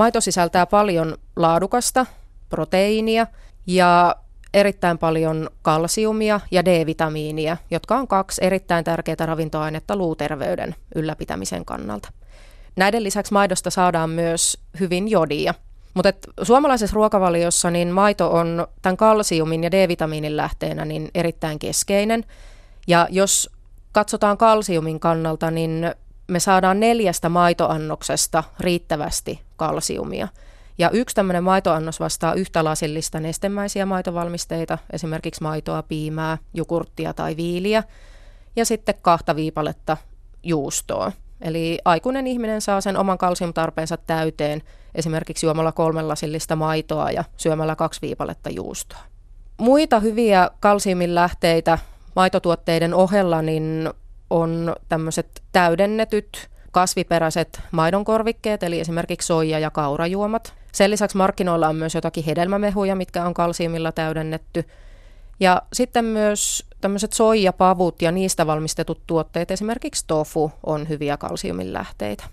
Maito sisältää paljon laadukasta, proteiinia ja erittäin paljon kalsiumia ja D-vitamiinia, jotka on kaksi erittäin tärkeää ravintoainetta luuterveyden ylläpitämisen kannalta. Näiden lisäksi maidosta saadaan myös hyvin jodia. Mutta suomalaisessa ruokavaliossa niin maito on tämän kalsiumin ja D-vitamiinin lähteenä niin erittäin keskeinen. Ja jos katsotaan kalsiumin kannalta, niin me saadaan neljästä maitoannoksesta riittävästi kalsiumia. Ja yksi tämmöinen maitoannos vastaa yhtä lasillista nestemäisiä maitovalmisteita, esimerkiksi maitoa, piimää, jukurttia tai viiliä, ja sitten kahta viipaletta juustoa. Eli aikuinen ihminen saa sen oman kalsiumtarpeensa täyteen esimerkiksi juomalla kolmen lasillista maitoa ja syömällä kaksi viipaletta juustoa. Muita hyviä kalsiumin lähteitä maitotuotteiden ohella niin on tämmöiset täydennetyt kasviperäiset maidonkorvikkeet, eli esimerkiksi soija- ja kaurajuomat. Sen lisäksi markkinoilla on myös jotakin hedelmämehuja, mitkä on kalsiumilla täydennetty. Ja sitten myös tämmöiset soijapavut ja niistä valmistetut tuotteet, esimerkiksi tofu, on hyviä kalsiumin lähteitä.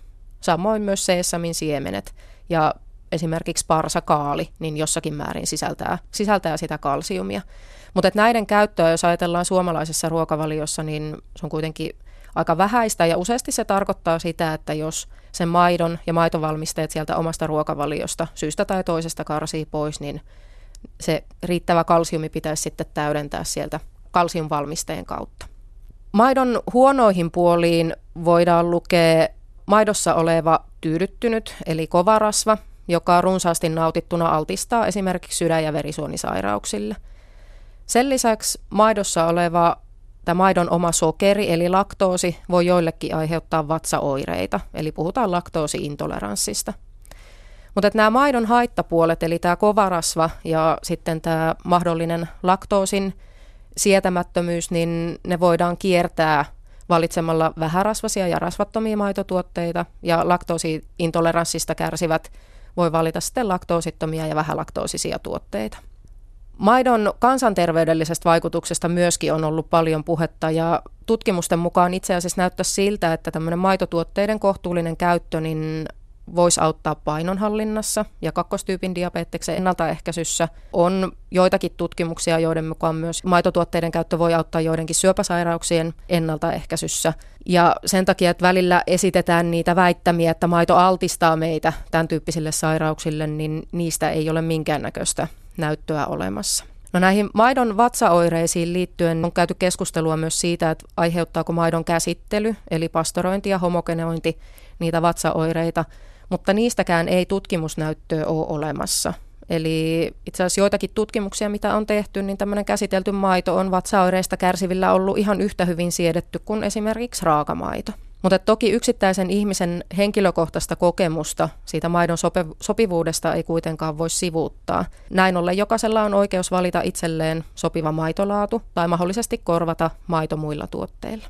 Samoin myös seesamin siemenet ja esimerkiksi parsakaali, niin jossakin määrin sisältää, sisältää sitä kalsiumia. Mutta näiden käyttöä, jos ajatellaan suomalaisessa ruokavaliossa, niin se on kuitenkin aika vähäistä ja useasti se tarkoittaa sitä, että jos sen maidon ja maitovalmisteet sieltä omasta ruokavaliosta syystä tai toisesta karsii pois, niin se riittävä kalsiumi pitäisi sitten täydentää sieltä kalsiumvalmisteen kautta. Maidon huonoihin puoliin voidaan lukea maidossa oleva tyydyttynyt, eli kovarasva, joka runsaasti nautittuna altistaa esimerkiksi sydän- ja verisuonisairauksille. Sen lisäksi maidossa oleva tämä maidon oma sokeri, eli laktoosi, voi joillekin aiheuttaa vatsaoireita, eli puhutaan laktoosiintoleranssista. Mutta nämä maidon haittapuolet, eli tämä kovarasva ja sitten tämä mahdollinen laktoosin sietämättömyys, niin ne voidaan kiertää valitsemalla vähärasvasia ja rasvattomia maitotuotteita, ja laktoosiintoleranssista kärsivät voi valita sitten laktoosittomia ja vähälaktoosisia tuotteita. Maidon kansanterveydellisestä vaikutuksesta myöskin on ollut paljon puhetta ja tutkimusten mukaan itse asiassa näyttää siltä, että tämmöinen maitotuotteiden kohtuullinen käyttö niin voisi auttaa painonhallinnassa ja kakkostyypin diabeteksen ennaltaehkäisyssä. On joitakin tutkimuksia, joiden mukaan myös maitotuotteiden käyttö voi auttaa joidenkin syöpäsairauksien ennaltaehkäisyssä. Ja sen takia, että välillä esitetään niitä väittämiä, että maito altistaa meitä tämän tyyppisille sairauksille, niin niistä ei ole minkäännäköistä näyttöä olemassa. No näihin maidon vatsaoireisiin liittyen on käyty keskustelua myös siitä, että aiheuttaako maidon käsittely, eli pastorointi ja homogenointi, niitä vatsaoireita mutta niistäkään ei tutkimusnäyttöä ole olemassa. Eli itse asiassa joitakin tutkimuksia, mitä on tehty, niin tämmöinen käsitelty maito on vatsaoireista kärsivillä ollut ihan yhtä hyvin siedetty kuin esimerkiksi raakamaito. Mutta toki yksittäisen ihmisen henkilökohtaista kokemusta siitä maidon sope- sopivuudesta ei kuitenkaan voi sivuuttaa. Näin ollen jokaisella on oikeus valita itselleen sopiva maitolaatu tai mahdollisesti korvata maito muilla tuotteilla.